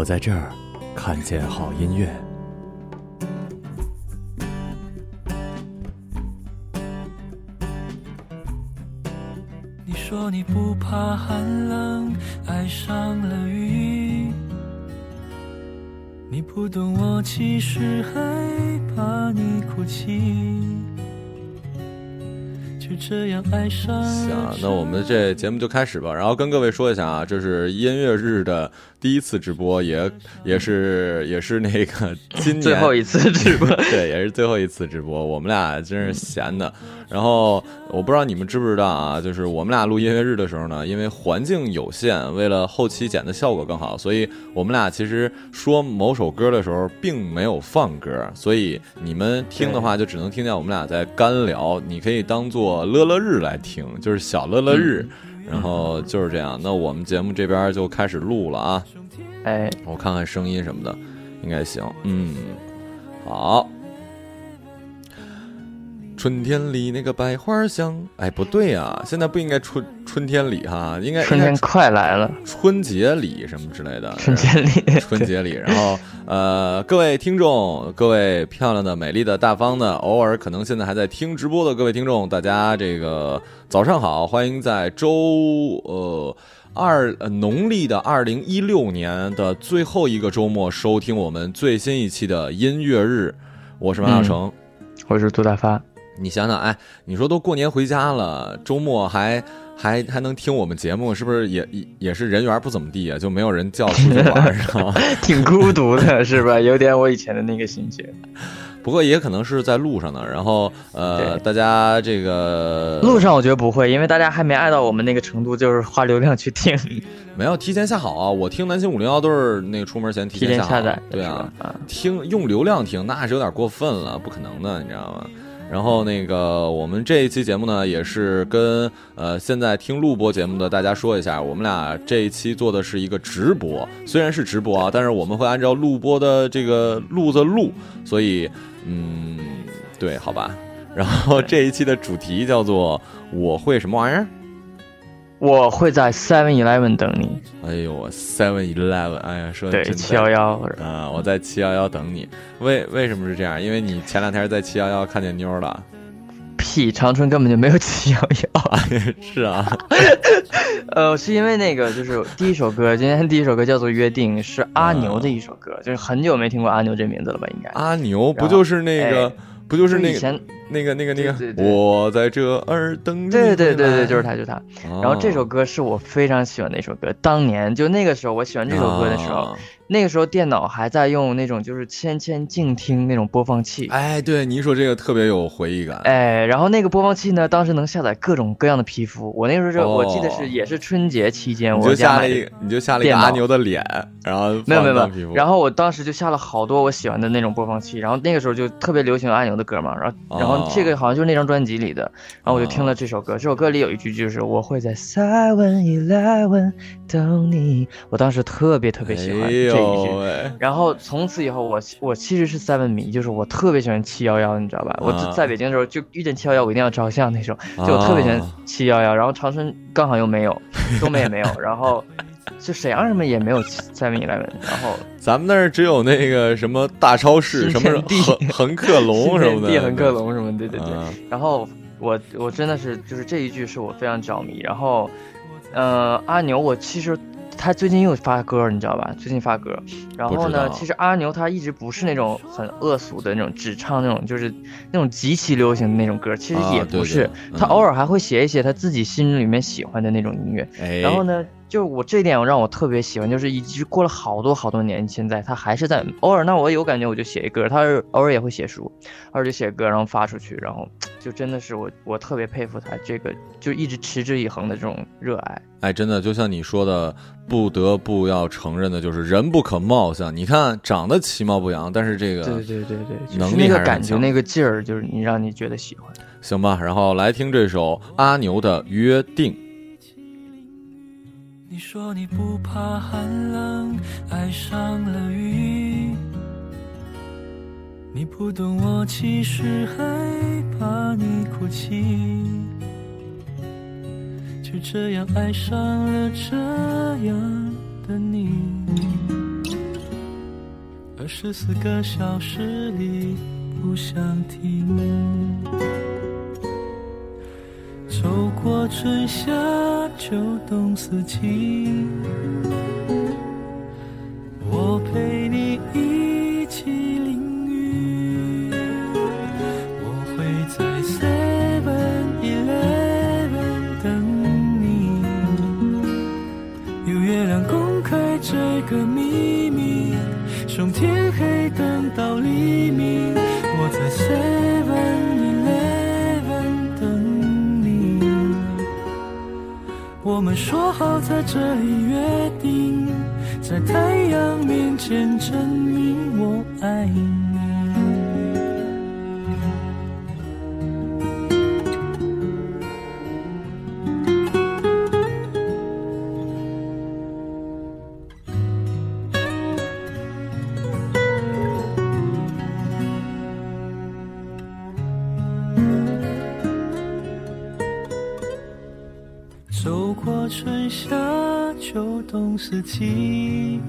我在这儿看见好音乐。你说你不怕寒冷，爱上了雨。你不懂我其实害怕你哭泣，就这样爱上行了，。那我们这节目就开始吧。然后跟各位说一下啊，这是音乐日的第一次直播，也也是也是那个今年最后一次直播 对，也是最后一次直播。我们俩真是闲的。然后我不知道你们知不知道啊，就是我们俩录音乐日的时候呢，因为环境有限，为了后期剪的效果更好，所以我们俩其实说某首歌的时候并没有放歌，所以你们听的话就只能听见我们俩在干聊。你可以当做乐乐日来听，就是小乐乐日。然后就是这样，那我们节目这边就开始录了啊。哎，我看看声音什么的，应该行。嗯，好。春天里那个百花香，哎，不对啊，现在不应该春春天里哈，应该春天快来了，春节里什么之类的。春节里，春节里，然后呃，各位听众，各位漂亮的、美丽的、大方的，偶尔可能现在还在听直播的各位听众，大家这个早上好，欢迎在周呃二呃农历的二零一六年的最后一个周末收听我们最新一期的音乐日，我是马小成。我是杜大发，你想想，哎，你说都过年回家了，周末还还还能听我们节目，是不是也也也是人缘不怎么地啊？就没有人叫出去玩，是吧？挺孤独的是吧？有点我以前的那个心情。不过也可能是在路上呢。然后呃，大家这个路上我觉得不会，因为大家还没爱到我们那个程度，就是花流量去听，没有提前下好啊。我听南京五零幺都是那个出门前提提前下载。对啊听用流量听那是有点过分了，不可能的，你知道吗？然后那个我们这一期节目呢，也是跟呃现在听录播节目的大家说一下，我们俩这一期做的是一个直播，虽然是直播啊，但是我们会按照录播的这个路子录，所以嗯，对，好吧。然后这一期的主题叫做我会什么玩意儿？我会在 Seven Eleven 等你，哎呦，我 Seven Eleven，哎呀，说对，真七幺幺，啊，我在七幺幺等你。为为什么是这样？因为你前两天在七幺幺看见妞了。屁，长春根本就没有七幺幺。是啊，呃，是因为那个就是第一首歌，今天第一首歌叫做《约定》，是阿牛的一首歌，就是很久没听过阿牛这名字了吧？应该。阿牛不就是那个哎，不就是那个以前，那个那个那个对对，对我在这儿等你。对对对对，就是他，就是他。哦。然后这首歌是我非常喜欢的一首歌，当年就那个时候我喜欢这首歌的时候，啊那个时候电脑还在用那种就是千千静听那种播放器。哎，对你一说这个特别有回忆感。哎，然后那个播放器呢，当时能下载各种各样的皮肤。我那时候我记得是也是春节期间，我就下了一个，你就下了一个阿牛的脸，然后没有没有没有，然后我当时就下了好多我喜欢的那种播放器，然后那个时候就特别流行阿牛的歌嘛，然后然后这个好像就是那张专辑里的，然后我就听了这首歌，这首歌里有一句就是我会在 Seven Eleven 等你，我当时特别特别喜欢哎这一句，然后从此以后我我其实是 Seven 迷，就是我特别喜欢七幺幺，你知道吧？我啊。在北京的时候就遇见七幺幺，我一定要照相那种，就我特别喜欢啊。七幺幺，然后长春刚好又没有，东北也没有，然后就沈阳什么也没有 Seven Eleven，然后咱们那儿只有那个什么大超市，什么恒恒客隆什么的，地恒客隆什么，对对对。啊然后我我真的是就是这一句是我非常着迷。然后，呃，阿牛我其实他最近又发歌，你知道吧？最近发歌。然后呢，其实阿牛他一直不是那种很恶俗的那种，只唱那种就是那种极其流行的那种歌，其实啊对对也不是。嗯他偶尔还会写一写他自己心里面喜欢的那种音乐。哎，然后呢，就我这点让我特别喜欢，就是一直过了好多好多年，现在他还是在偶尔，那我有感觉我就写一歌，他是偶尔也会写书，偶尔就写歌，然后发出去，然后就真的是我我特别佩服他这个就一直持之以恒的这种热爱。哎，真的就像你说的，不得不要承认的就是人不可貌相。你看长得其貌不扬，但是这个对对对对，就是能力那个感觉那个劲儿，就是你让你觉得喜欢。行吧，然后来听这首阿牛的《约定》。你说你不怕寒冷，爱上了雨。你不懂我其实害怕你哭泣，就这样爱上了这样的你。二十四个小时里不想停。走过春夏秋冬四季，我们说好在这里约定，在太阳面前证明我爱你。秋冬四季，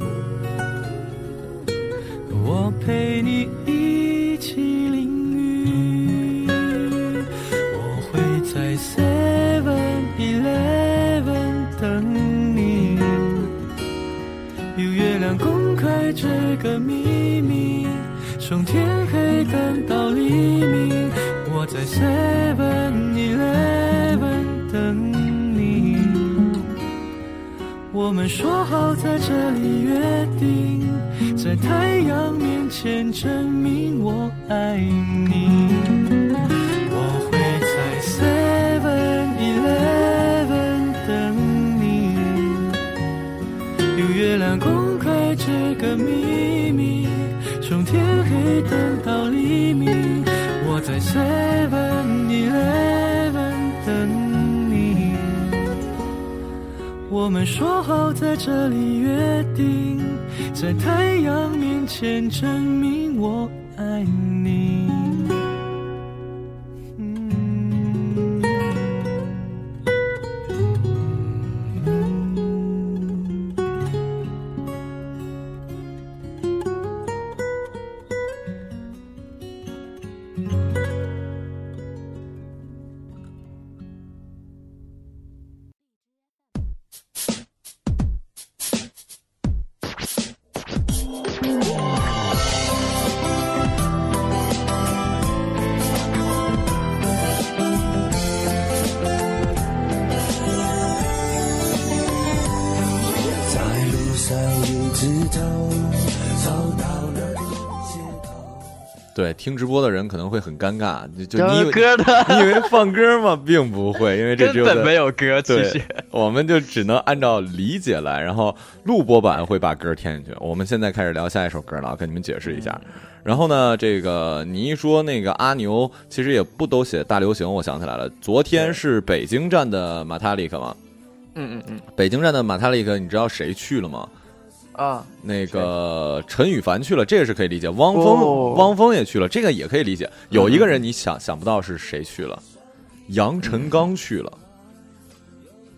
听直播的人可能会很尴尬，就就你歌的 你以为放歌吗？并不会，因为这只有在根本没有歌，其对实。，我们就只能按照理解来，然后录播版会把歌填进去。我们现在开始聊下一首歌了，我跟你们解释一下。然后呢，这个你一说那个阿牛，其实也不都写大流行，我想起来了，昨天是北京站的马塔里克吗，嗯嗯嗯北京站的马塔里克，你知道谁去了吗？啊，那个陈羽凡去了，这个是可以理解。汪峰，哦汪峰也去了，这个也可以理解。有一个人你想想不到是谁去了，杨臣刚去了。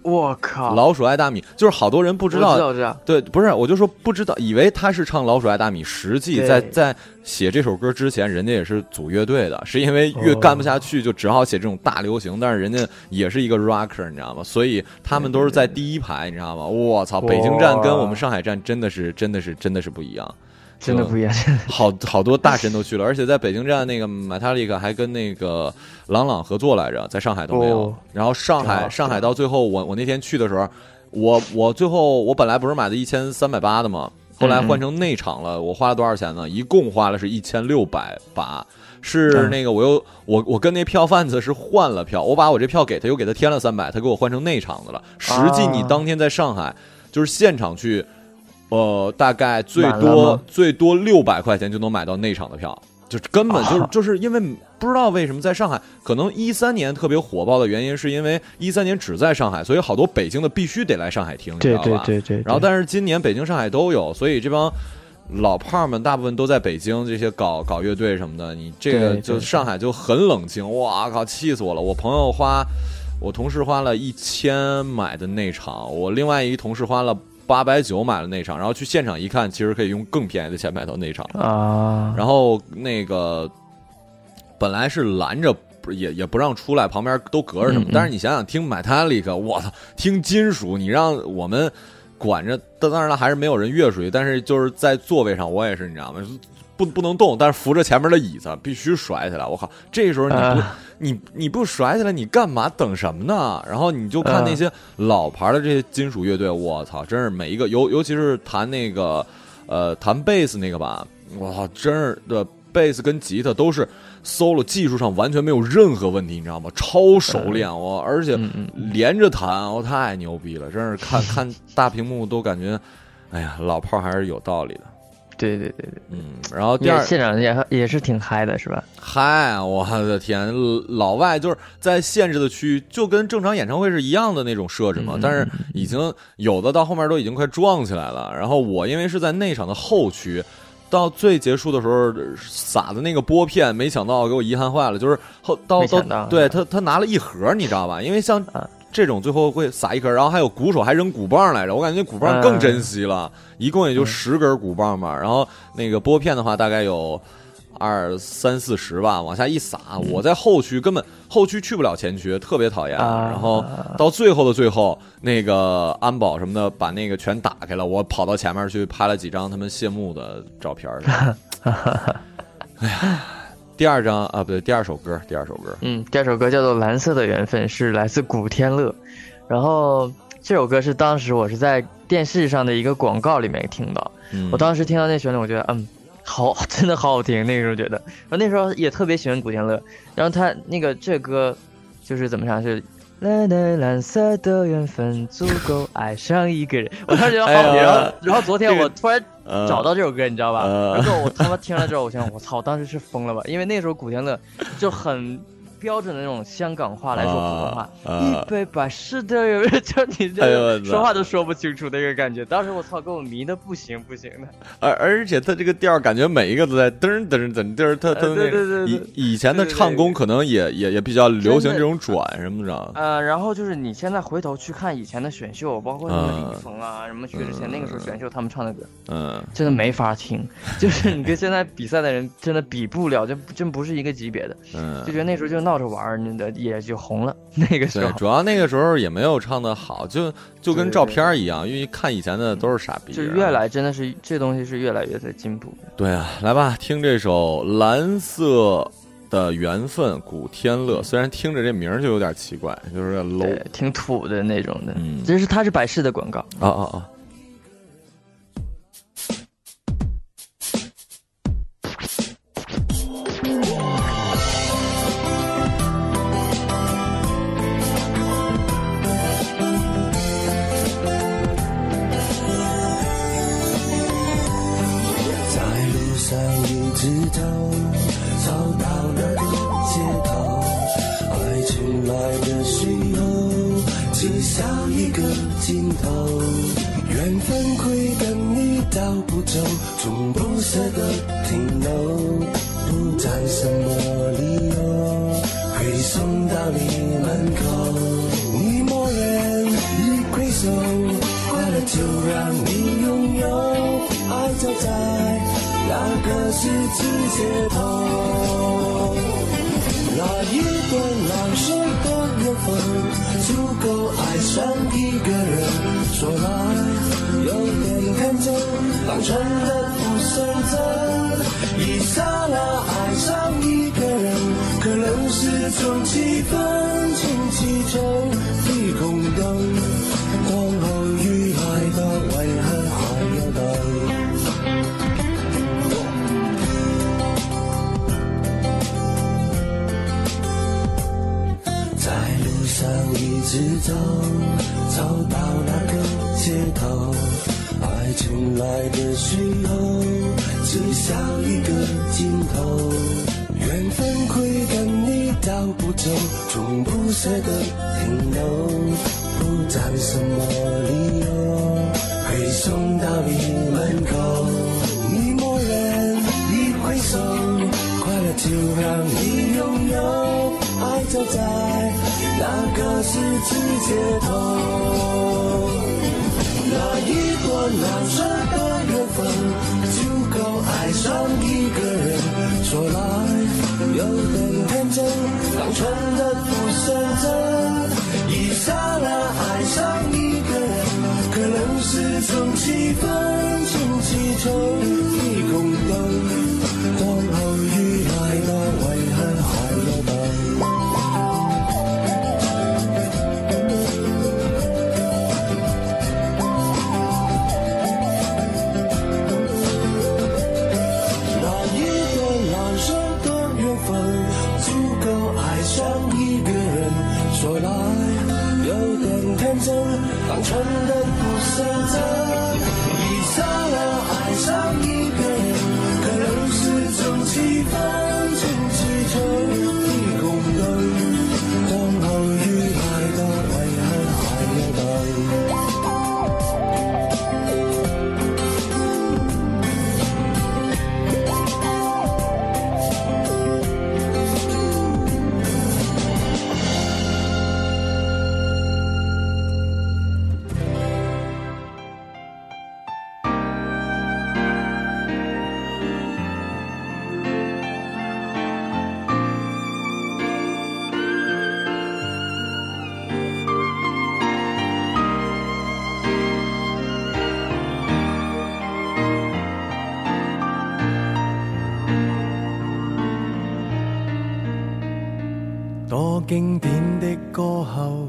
我靠，老鼠爱大米，就是好多人不知道，知道，知道，对，不是，我就说不知道，以为他是唱《老鼠爱大米》，实际在在写这首歌之前，人家也是组乐队的，是因为乐哦干不下去，就只好写这种大流行，但是人家也是一个 rocker，你知道吗？所以他们都是在第一排，你知道吗？我操，北京站跟我们上海站真的是真的是真的是不一样。真的不一样，好好多大神都去了，而且在北京站那个马塔利克还跟那个朗朗合作来着，在上海都没有。哦然后上海上海到最后，我我那天去的时候，我我最后我本来不是买的一千三百八的吗？后来换成内场了，我花了多少钱呢？一共花了是一千六百八。是那个，我又我我跟那票贩子是换了票，我把我这票给他，又给他添了三百，他给我换成内场的了。实际你当天在上海就是现场去，呃，大概最多最多六百块钱就能买到内场的票，就根本就是就是因为不知道为什么在上海，可能一三年特别火爆的原因是因为一三年只在上海，所以好多北京的必须得来上海听，你知道吧？对对对对。然后但是今年北京、上海都有，所以这帮。老炮儿们大部分都在北京，这些搞搞乐队什么的，你这个就上海就很冷清。哇靠，气死我了！我朋友花，我同事花了一千买的内场，我另外一个同事花了八百九买了那场，然后去现场一看，其实可以用更便宜的钱买到那场啊。然后那个本来是拦着，不也也不让出来，旁边都隔着什么。但是你想想，听 Metallica，我操，听金属，你让我们。管着，当然了，还是没有人越出去。但是就是在座位上，我也是，你知道吗？不不能动，但是扶着前面的椅子，必须甩起来。我靠，这时候你不你你不甩起来，你干嘛？等什么呢？然后你就看那些老牌的这些金属乐队，我操，真是每一个，尤尤其是弹那个呃弹贝斯那个吧，我操，真是的，贝斯跟吉他都是。solo 技术上完全没有任何问题，你知道吗？超熟练我，而且连着弹，我太牛逼了！真是看看大屏幕都感觉，哎呀，老炮还是有道理的。对对对对，嗯。然后第二现场也也是挺嗨的，是吧？嗨，我的天，老外就是在限制的区域，就跟正常演唱会是一样的那种设置嘛。但是已经有的到后面都已经快撞起来了。然后我因为是在内场的后区。到最结束的时候撒的那个拨片，没想到给我遗憾坏了。就是后到到对他他拿了一盒，你知道吧？因为像这种最后会撒一颗，然后还有鼓手还扔鼓棒来着，我感觉那鼓棒更珍惜了。一共也就十根鼓棒吧，然后那个拨片的话大概有。二三四十吧，往下一撒，我在后区根本后区去不了前区，特别讨厌。然后到最后的最后，那个安保什么的把那个全打开了，我跑到前面去拍了几张他们谢幕的照片。哎呀，第二张啊，不对，第二首歌，第二首歌，嗯，第二首歌叫做《蓝色的缘分》，是来自古天乐。然后这首歌是当时我是在电视上的一个广告里面听到，我当时听到那旋律，我觉得嗯。好，真的好好听。那个时候觉得，然后那时候也特别喜欢古天乐。然后他那个这歌，就是怎么讲是蓝蓝蓝色的缘分足够爱上一个人。我当时觉得好听。然后然后昨天我突然找到这首歌，你知道吧？然后我他妈听了之后，我想我操，当时是疯了吧？因为那时候古天乐就很。标准的那种香港话来说普通话，一杯百事的有就你这说话都说不清楚那个感觉。当时我操，给我迷的不行不行的。而而且他这个调感觉每一个都在噔噔噔噔，他他那以以前的唱功可能也也也比较流行这种转什么的。呃，然后就是你现在回头去看以前的选秀，包括什么李易峰啊，什么薛之谦那个时候选秀他们唱的歌，嗯，真的没法听，就是你跟现在比赛的人真的比不了，就真不是一个级别的。嗯，就觉得那时候就闹。闹着玩你的也就红了，那个时候主要那个时候也没有唱的好，就就跟照片一样，因为看以前的都是傻逼。就越来真的是这东西是越来越在进步。对啊，来吧，听这首《蓝色的缘分》，古天乐。虽然听着这名就有点奇怪，就是 low，挺土的那种的。嗯，这是他是百事的广告。啊啊啊！中，从不舍得停留，不找什么理由，配送到你门口。你默认，你回首，快乐就让你拥有，爱就在那个十字街头。纯的不深真。一刹那爱上一个人，可能是种气氛，經典的歌後，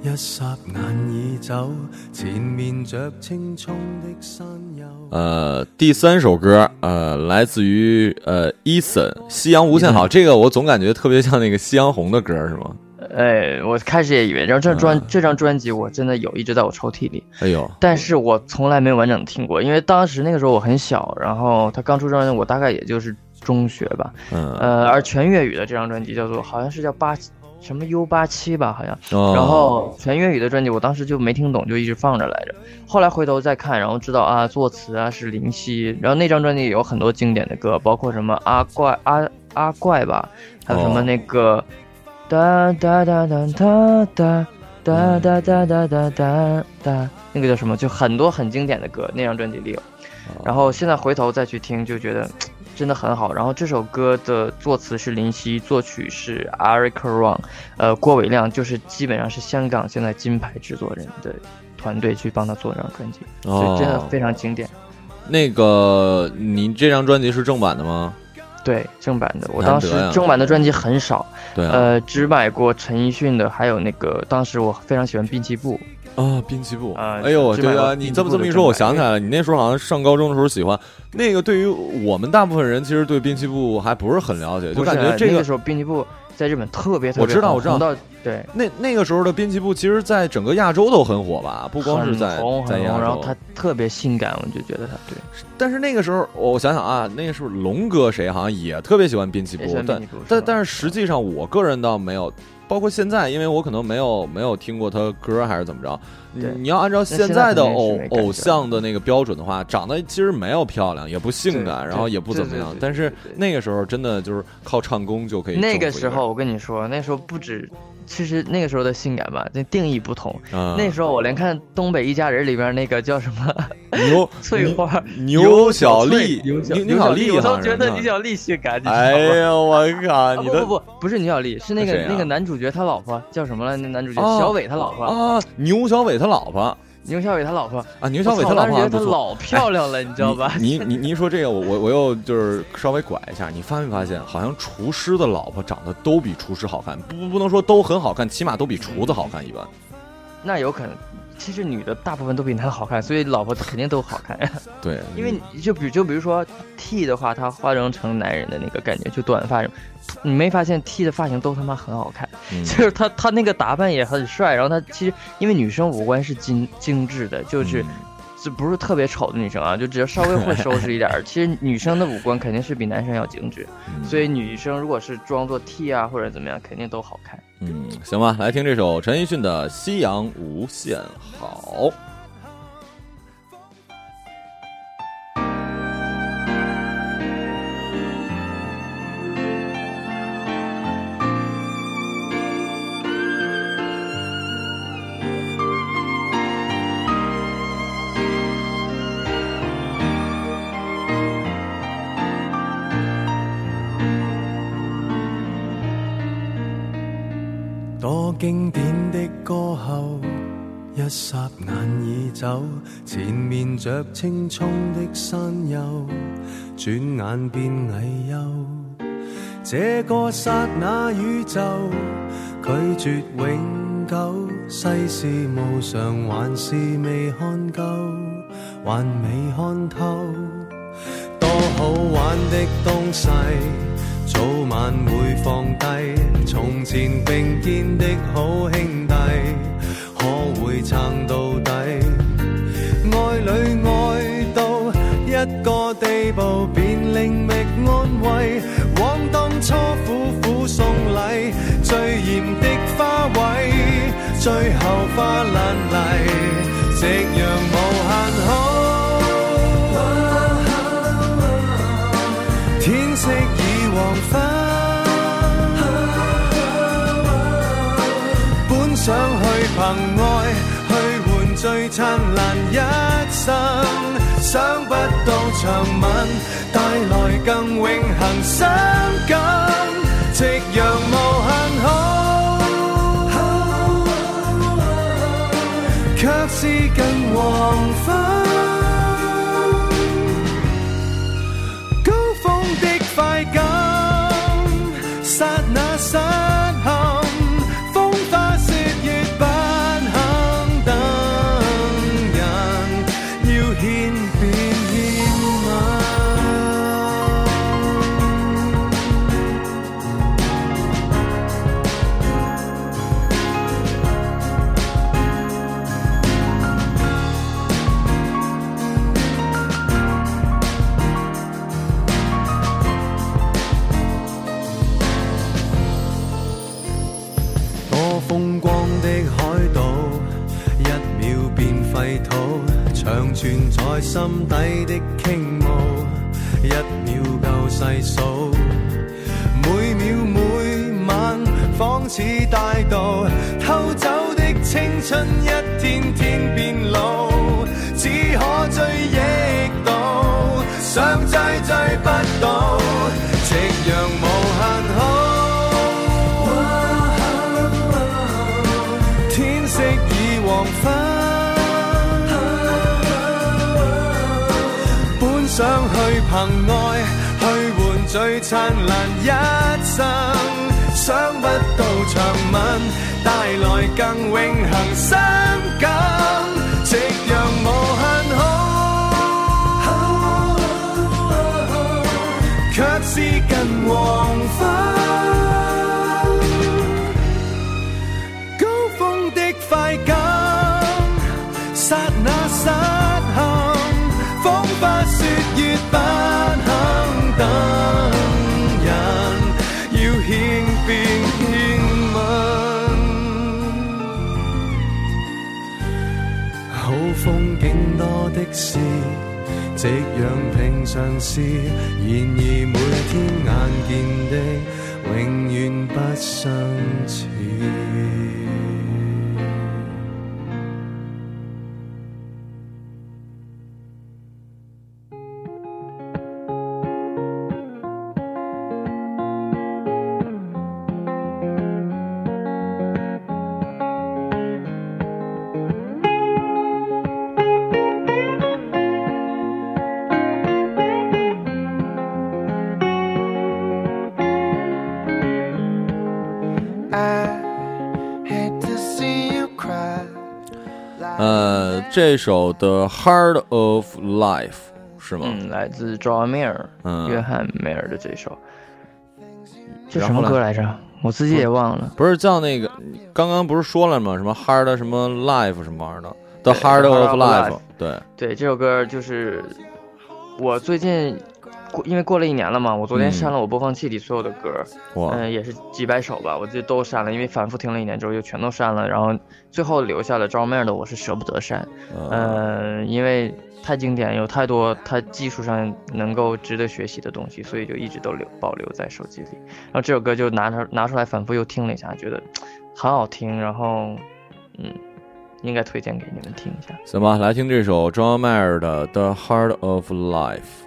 一霎眼已走，前面着青葱的山丘。呃，第三首歌，呃，来自于呃 Eason《夕阳无限好》，这个我总感觉特别像那个夕阳红的歌，是吗？哎，我开始也以为，然后这专、嗯。这张专辑我真的有，一直在我抽屉里，哎呦，但是我从来没有完整地听过，因为当时那个时候我很小，然后他刚出专辑，我大概也就是中学吧，呃，而全粤语的这张专辑叫做，好像是叫八什么 u 八七吧，好像。然后全粤语的专辑，我当时就没听懂，就一直放着来着。后来回头再看，然后知道啊，作词啊是林夕。然后那张专辑有很多经典的歌，包括什么阿怪阿阿怪吧，还有什么那个哒哒哒哒哒哒哒哒哒哒哒哒哒，那个叫什么，就很多很经典的歌，那张专辑里有。然后现在回头再去听，就觉得。真的很好。然后这首歌的作词是林夕，作曲是 Eric Ron，呃，郭伟亮就是基本上是香港现在金牌制作人的团队去帮他做这张专辑，所以真的哦非常经典。那个你这张专辑是正版的吗？对正版的，我当时正版的专辑很少，对啊，呃，只买过陈奕迅的，还有那个当时我非常喜欢滨崎步，啊，滨崎步，啊哎呦，对啊，你这么这么一说，我想起来了，你那时候好像上高中的时候喜欢那个。对于我们大部分人，其实对滨崎步还不是很了解，就感觉这个那个时候滨崎步在日本特别特别我知道我知道对。那那个时候的滨崎步，其实在整个亚洲都很火吧，不光是在在亚洲。然后他特别性感，我就觉得他对，但是那个时候，我想想啊，那个时候龙哥谁好像也特别喜欢滨崎步但但但是实际上，我个人倒没有，包括现在，因为我可能没有没有听过他歌，还是怎么着。你对你要按照现现在的偶偶像的那个标准的话，长得其实没有漂亮，也不性感，然后也不怎么样但是那个时候真的就是靠唱功就可以。那个时候，我跟你说，那时候不止，其实那个时候的性感吧，那定义不同。啊，那时候我连看《东北一家人》里边那个叫什么牛 翠花牛小丽，牛小牛小丽我都觉得牛小丽性感？哎呀，我靠，啊你的不不不，不是牛小丽，是那个那谁啊那个男主角他老婆叫什么了？那男主角哦小伟他老婆，啊，牛小伟他老婆牛小伟他老婆。啊，宁小伟他老婆当时觉得她还不错。老漂亮了，你知道吧？你你你一说这个，我我我又就是稍微拐一下，你发没发现，好像厨师的老婆长得都比厨师好看，不不不能说都很好看，起码都比厨子好看一般。那有可能，其实女的大部分都比男的好看，所以老婆肯定都好看。对，因为就比就比如说 T 的话，她化妆成男人的那个感觉，就短发，你没发现 T 的发型都他妈很好看，嗯。就是他他那个打扮也很帅，然后他其实因为女生五官是精精致的，就是嗯。这不是特别丑的女生啊，就只要稍微会收拾一点儿，其实女生的五官肯定是比男生要精致，嗯。所以女生如果是装作 T 啊或者怎么样，肯定都好看。嗯，行吧，来听这首陈奕迅的《夕阳无限好》。走，前面着青葱的山丘，轉眼變危休。這個刹那宇宙，拒絕永久，世事無常，還是未看夠，還未看透。多好玩的東西，早晚会放低。從前並肩的好兄弟，可會撐到底？愛侶愛到一個地步，便另觅安慰。往當初苦苦送禮，最艳的花卉，最後花爛泥，夕陽無限好。天色已黃昏，本想去憑愛去換最灿烂一想不到长吻带来更永恒伤感，夕阳无限好，却是近黄昏。的事，夕阳平常事，然而每天眼见的，永远不相似。这首的《Heart of Life》是吗？嗯，来自 John Mayer，嗯约翰梅尔的这首，这什么歌来着？我自己也忘了。不是叫那个，刚刚不是说了吗？什么 hard 什么 life 什么玩意儿的，the Heart of life，Life 对，对，这首歌就是我最近过，因为过了一年了嘛，我昨天嗯删了我播放器里所有的歌，哇，嗯、也是几百首吧，我就都删了，因为反复听了一年之后就全都删了，然后最后留下了赵妹儿的，我是舍不得删，呃，嗯、因为太经典，有太多它技术上能够值得学习的东西，所以就一直都留保留在手机里。然后这首歌就拿出拿出来反复又听了一下，觉得很好听，然后嗯，应该推荐给你们听一下。行吧，来听这首 John Mayer 的 The Heart of Life。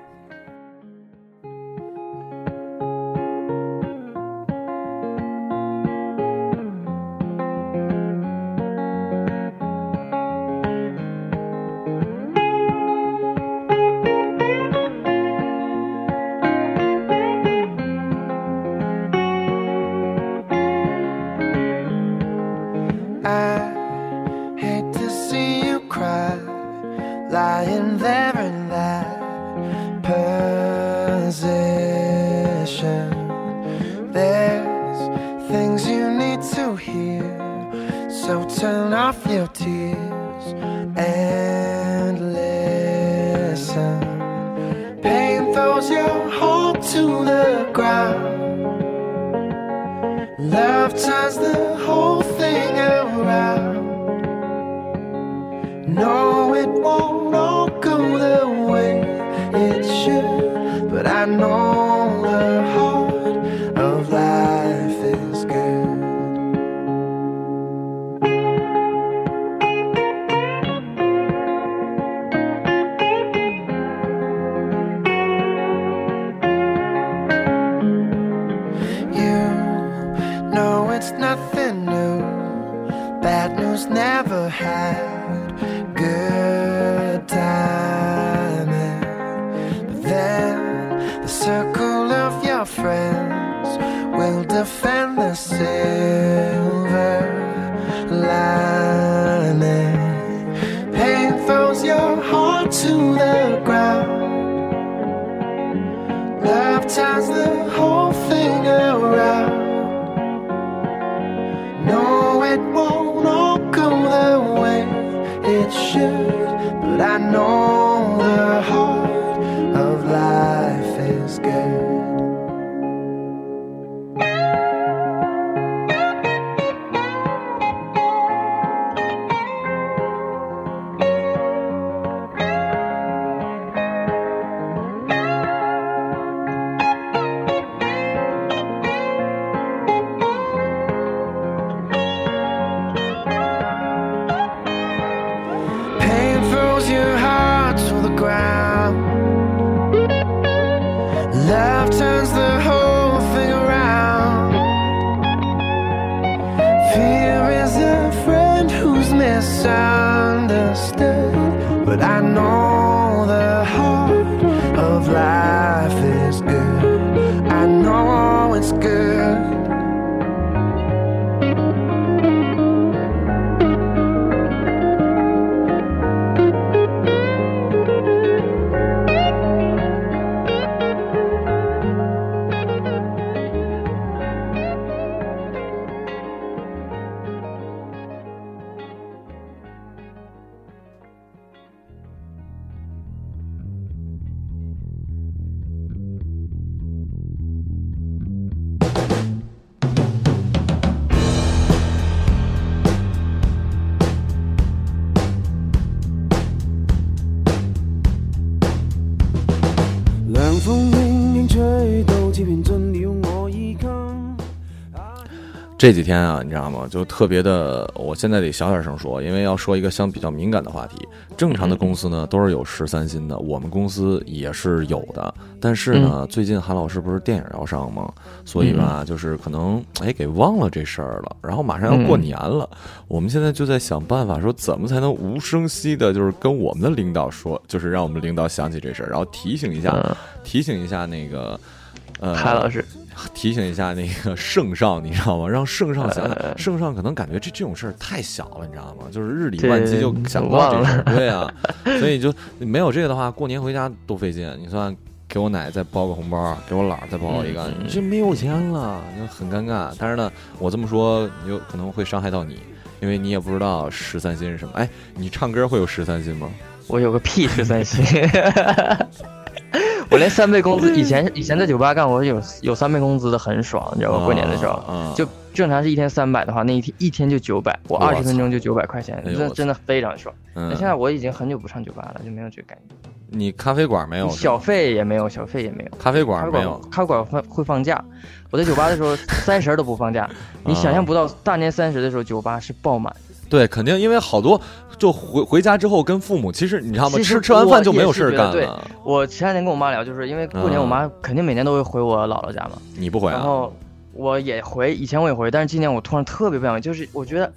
这几天啊，你知道吗？就特别的，我现在得小点声说，因为要说一个相比较敏感的话题。正常的公司呢都是有十三薪的，我们公司也是有的。但是呢，最近韩老师不是电影要上吗？所以吧，就是可能哎给忘了这事儿了。然后马上要过年了，我们现在就在想办法说怎么才能无声息的，就是跟我们的领导说，就是让我们领导想起这事儿，然后提醒一下，嗯，提醒一下那个。呃，海老师，提醒一下那个圣上，你知道吗？让圣上想圣上可能感觉这这种事儿太小了，你知道吗？就是日理万机就想不到这事儿，对啊，所以就没有这个的话，过年回家多费劲。你算给我奶再包个红包，给我姥儿再包一个，这没有钱了，就很尴尬。但是呢，我这么说有可能会伤害到你，因为你也不知道十三薪是什么。哎，你唱歌会有十三薪吗？我有个屁十三薪，我连三倍工资，以前以前在酒吧干，我有有三倍工资的很爽，你知道吧？过年的时候，啊，就正常是一天三百的话，那一天一天就九百，我二十分钟就九百块钱，真真的非常爽。嗯那现在我已经很久不上酒吧了，就没有这个感觉。你咖啡馆没有？小费也没有，小费也没有。咖啡馆馆没有。咖啡馆放会放假，我在酒吧的时候 三十都不放假，你想象不到大年三十的时候酒吧是爆满。对，肯定因为好多就回回家之后跟父母，其实你知道吗？吃吃完饭就没有事儿也是觉得对。我前两天跟我妈聊，就是因为过年我妈肯定每年都会回我姥姥家嘛，你不回啊？然后我也回，以前我也回，但是今年我突然特别不想回，就是我觉得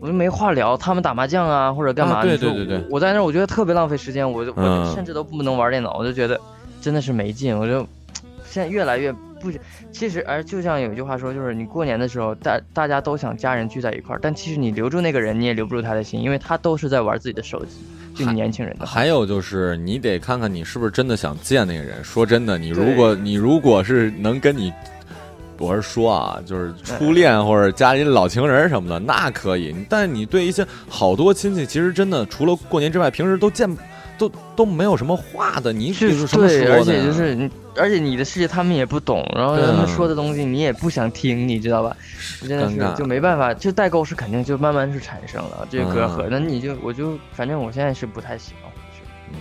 我就没话聊，他们打麻将啊或者干嘛，啊对对对对我在那儿我觉得特别浪费时间，我就我甚至都不能玩电脑，我就觉得真的是没劲，我就现在越来越不，其实而就像有一句话说，就是你过年的时候大大家都想家人聚在一块儿，但其实你留住那个人，你也留不住他的心，因为他都是在玩自己的手机，就你年轻人的话。还有就是，你得看看你是不是真的想见那个人。说真的，你如果你如果是能跟你，我是说啊，就是初恋或者家里老情人什么的，那可以。但是你对一些好多亲戚，其实真的除了过年之外，平时都见都都没有什么话的。你是什么说对？而且就是你，而且你的世界他们也不懂，然后他们说的东西你也不想听，你知道吧？真的是就没办法，就代沟是肯定就慢慢是产生了这个隔阂。嗯那你就我就反正我现在是不太喜欢回去。嗯，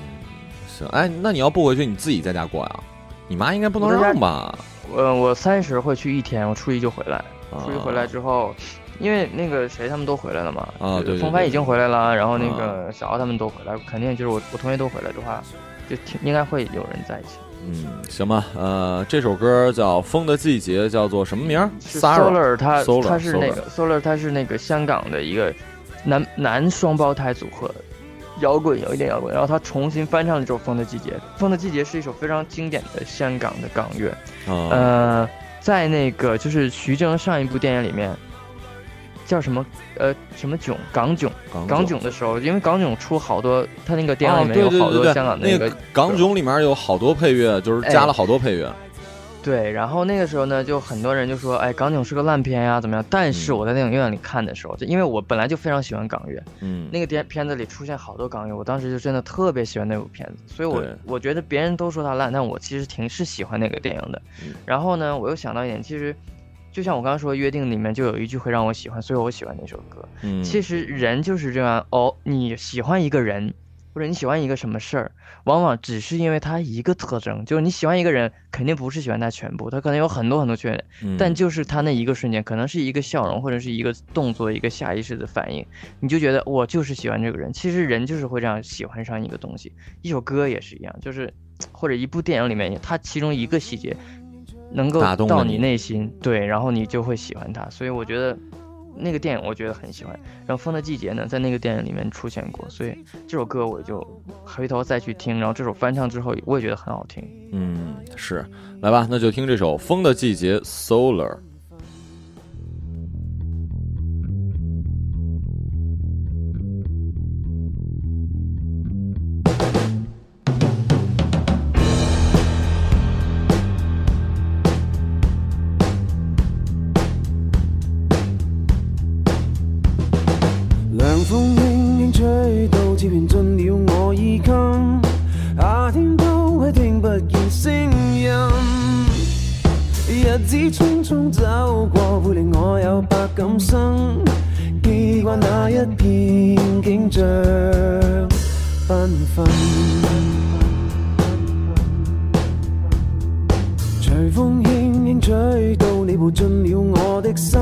行。哎，那你要不回去，你自己在家过呀？你妈应该不能让吧？我我三十会去一天，我初一就回来，初一回来啊之后。因为那个谁他们都回来了嘛，啊对对对风帆已经回来了，然后那啊个小奥他们都回来，肯定就是我我同学都回来的话，就挺应该会有人在一起。嗯，行吧。呃，这首歌叫《风的季节》，叫做什么名儿？Sarah。Solar，他他是那个 Solar，他是那个香港的一个男男双胞胎组合，摇滚有一点摇滚，然后他重新翻唱了这首《风的季节》。《风的季节》是一首非常经典的香港的港乐，嗯呃，在那个就是徐峥上一部电影里面。叫什么？呃，什么囧？港囧，港囧的时候，因为港囧出好多，他那个电影里面有好多香港那个港囧里面有好多配乐，就是加了好多配乐。对，然后那个时候呢，就很多人就说，哎，港囧是个烂片呀，怎么样？但是嗯我在电影院里看的时候，就因为我本来就非常喜欢港乐，嗯，那个电片子里出现好多港乐，我当时就真的特别喜欢那部片子，所以我我觉得别人都说它烂，但我其实挺是喜欢那个电影的嗯。然后呢，我又想到一点，其实就像我刚刚说，《约定》里面就有一句会让我喜欢，所以我喜欢那首歌。嗯，其实人就是这样哦，你喜欢一个人，或者你喜欢一个什么事儿，往往只是因为他一个特征，就是你喜欢一个人，肯定不是喜欢他全部，他可能有很多很多缺点，嗯但就是他那一个瞬间，可能是一个笑容，或者是一个动作，一个下意识的反应，你就觉得我就是喜欢这个人。其实人就是会这样喜欢上一个东西，一首歌也是一样，就是或者一部电影里面，它其中一个细节能够打动到你内心，对，然后你就会喜欢它。所以我觉得那个电影我觉得很喜欢。然后《风的季节》呢，在那个电影里面出现过，所以这首歌我就回头再去听，然后这首翻唱之后，我也觉得很好听。嗯是，来吧，那就听这首《风的季节》Solar。匆匆走過，會令我有百感生。記掛那一片景象繽紛。隨風輕輕吹到，你步進了我的心，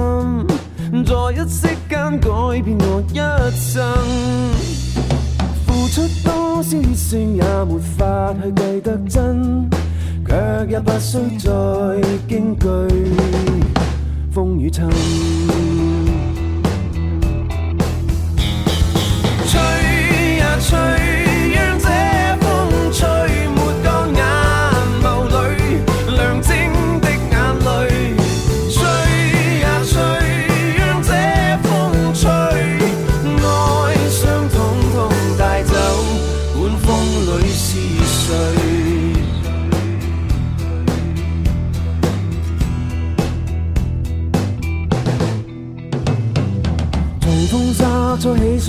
在一息間改變我一生。付出多少熱誠也没法去計得真，却也不需再惊惧风雨侵。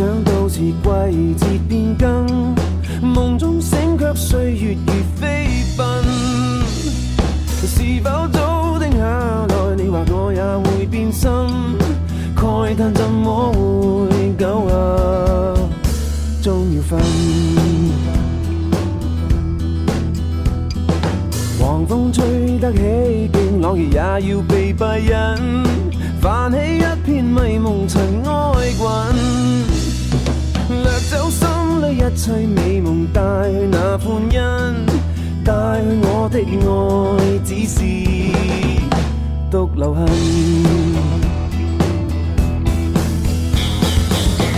想到是季節變更，夢中醒卻歲月如飛奔。是否早定下來？你話我也會變心，慨嘆怎麼會久啊？終要分。狂風吹得起勁，朗兒也要被閉忍，泛起一片迷蒙尘埃滾，掠走心里一切美梦，带去那欢欣，带去我的爱，只是独留痕。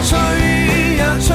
吹呀吹，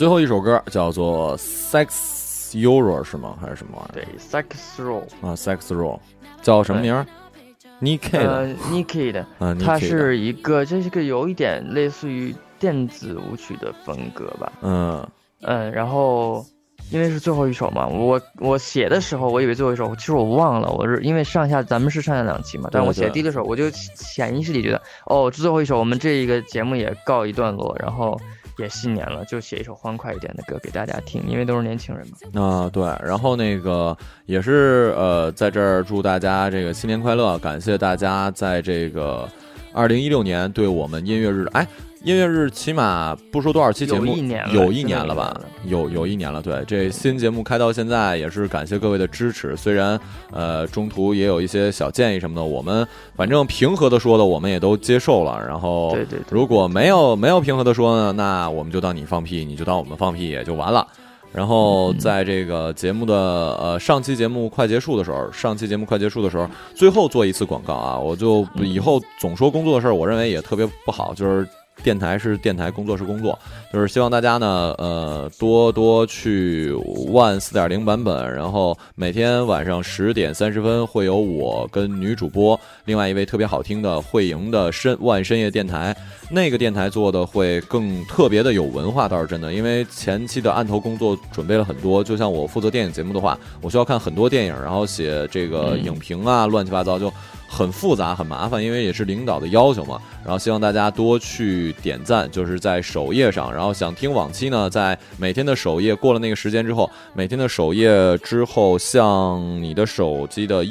最后一首歌叫做《Sex Euro》是吗？还是什么玩意儿对，Sex Roll，啊？Sex Roll 叫什么名儿？Nikki 的，Niki 的，啊它是一个，这是个有一点类似于电子舞曲的风格吧。嗯嗯，然后因为是最后一首嘛，我我写的时候我以为最后一首，其实我忘了，我是因为上下咱们是上下两期嘛，但是我写对第一个首，我就潜意识里觉得，哦，这最后一首，我们这一个节目也告一段落，然后也新年了，就写一首欢快一点的歌给大家听，因为都是年轻人嘛。啊，对，然后那个也是呃，在这儿祝大家这个新年快乐，感谢大家在这个二零一六年对我们音乐日，哎，音乐日起码不说多少期节目，有一年了吧？有有一年了，对，这新节目开到现在也是感谢各位的支持，虽然呃中途也有一些小建议什么的，我们反正平和的说的我们也都接受了，然后对对对如果没有没有平和的说呢，那我们就当你放屁，你就当我们放屁也就完了。然后在这个节目的呃上期节目快结束的时候，上期节目快结束的时候，最后做一次广告啊，我就以后总说工作的事儿，我认为也特别不好，就是。电台是电台，工作是工作，就是希望大家呢，呃，多多去万四点零版本，然后每天晚上十点三十分会有我跟女主播，另外一位特别好听的会赢的深万深夜电台，那个电台做的会更特别的有文化，倒是真的，因为前期的案头工作准备了很多，就像我负责电影节目的话，我需要看很多电影，然后写这个影评啊，乱七八糟就。很复杂，很麻烦，因为也是领导的要求嘛。然后希望大家多去点赞，就是在首页上。然后想听往期呢，在每天的首页过了那个时间之后，每天的首页之后，向你的手机的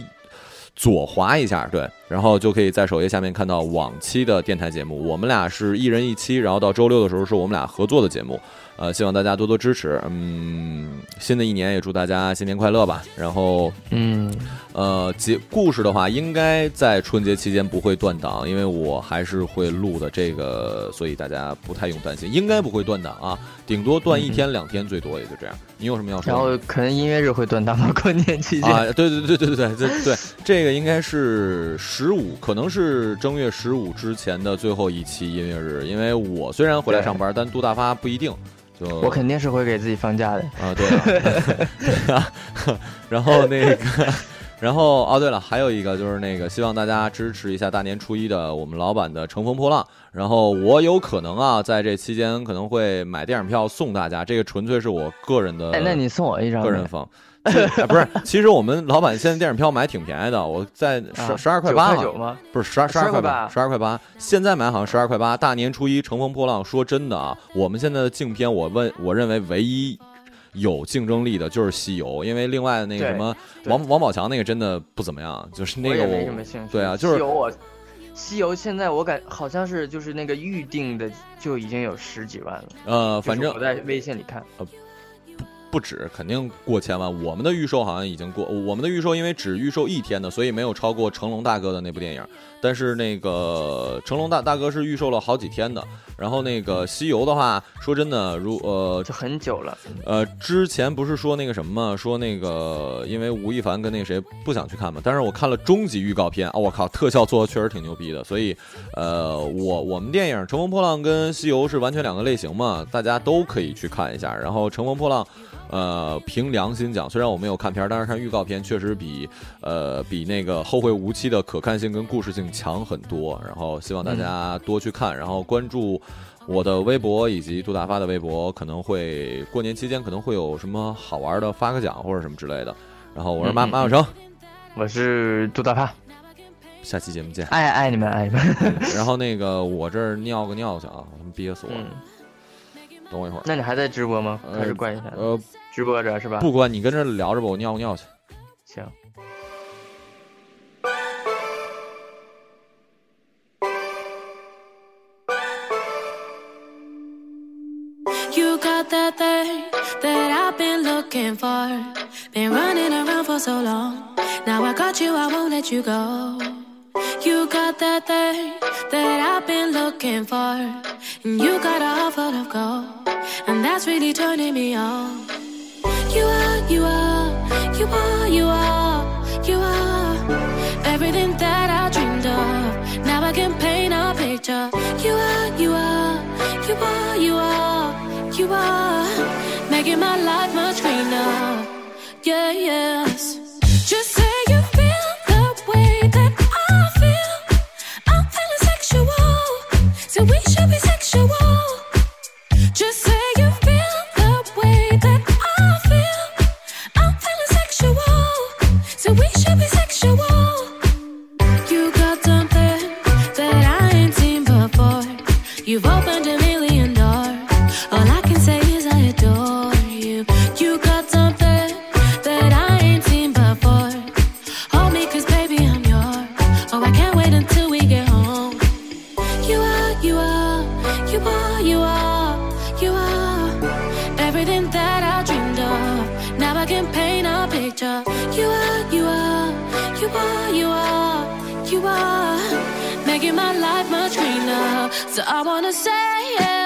左滑一下，对，然后就可以在首页下面看到往期的电台节目。我们俩是一人一期，然后到周六的时候是我们俩合作的节目。呃，希望大家多多支持。嗯，新的一年也祝大家新年快乐吧。然后，嗯，呃，节故事的话，应该在春节期间不会断档，因为我还是会录的这个，所以大家不太用担心，应该不会断档啊，顶多断一天两天，最多也就这样。你有什么要说？然后可能音乐日会断档吧，过年期间。啊，对对对对对对对对，这个应该是十五，可能是正月十五之前的最后一期音乐日，因为我虽然回来上班，但杜大发不一定。就我肯定是会给自己放假的啊，对啊，然后那个，然后哦，对了，还有一个就是那个，希望大家支持一下大年初一的我们老板的乘风破浪。然后我有可能啊，在这期间可能会买电影票送大家，这个纯粹是我个人的。哎，那你送我一张个人放。不是，其实我们老板现在电影票买挺便宜的，我在十十二块八吗？不是十二十二块八，十二块八。现在买好像十二块八。大年初一乘风破浪，说真的啊，我们现在的竞片，我问我认为唯一有竞争力的就是西游，因为另外那个什么王王宝强那个真的不怎么样，就是那个我对啊，就是西游我西游现在我感好像是就是那个预定的就已经有十几万了。呃，反正我在微信里看。呃。不止，肯定过千万。我们的预售好像已经过，我们的预售因为只预售一天的，所以没有超过成龙大哥的那部电影。但是那个成龙大大哥是预售了好几天的。然后那个西游的话，说真的，如呃，就很久了。呃，之前不是说那个什么，说那个因为吴亦凡跟那个谁不想去看嘛。但是我看了终极预告片，啊，我靠，特效做的确实挺牛逼的。所以，呃，我我们电影《乘风破浪》跟西游是完全两个类型嘛，大家都可以去看一下。然后《乘风破浪》。呃，凭良心讲，虽然我没有看片儿，但是看预告片确实比呃比那个《后会无期》的可看性跟故事性强很多。然后希望大家多去看，然后关注我的微博以及杜大发的微博，可能会过年期间可能会有什么好玩的发个奖或者什么之类的。然后我是马马小成，我是杜大发，下期节目见，爱爱你们爱你们。然后那个我这儿尿个尿去啊，他们憋死我了。等我一会儿。那你还在直播吗？还是关一下？呃。直播着是吧？不关，你跟这聊着吧，我尿个尿去。行。You got that thing that I've been looking for, been running around for so long. Now I got you, I won't let you go. You got that thing that I've been looking for, and you got a heart full of gold, and that's really turning me on. You are, you are, you are, you are, you are everything that I dreamed of. Now I can paint a picture. You are, you are, you are, you are, you are making my life much greener. Yeah, yes. Just say you feel the way that I feel. I'm feeling sexual, so we should be sexual. You've opened wanna say, yeah.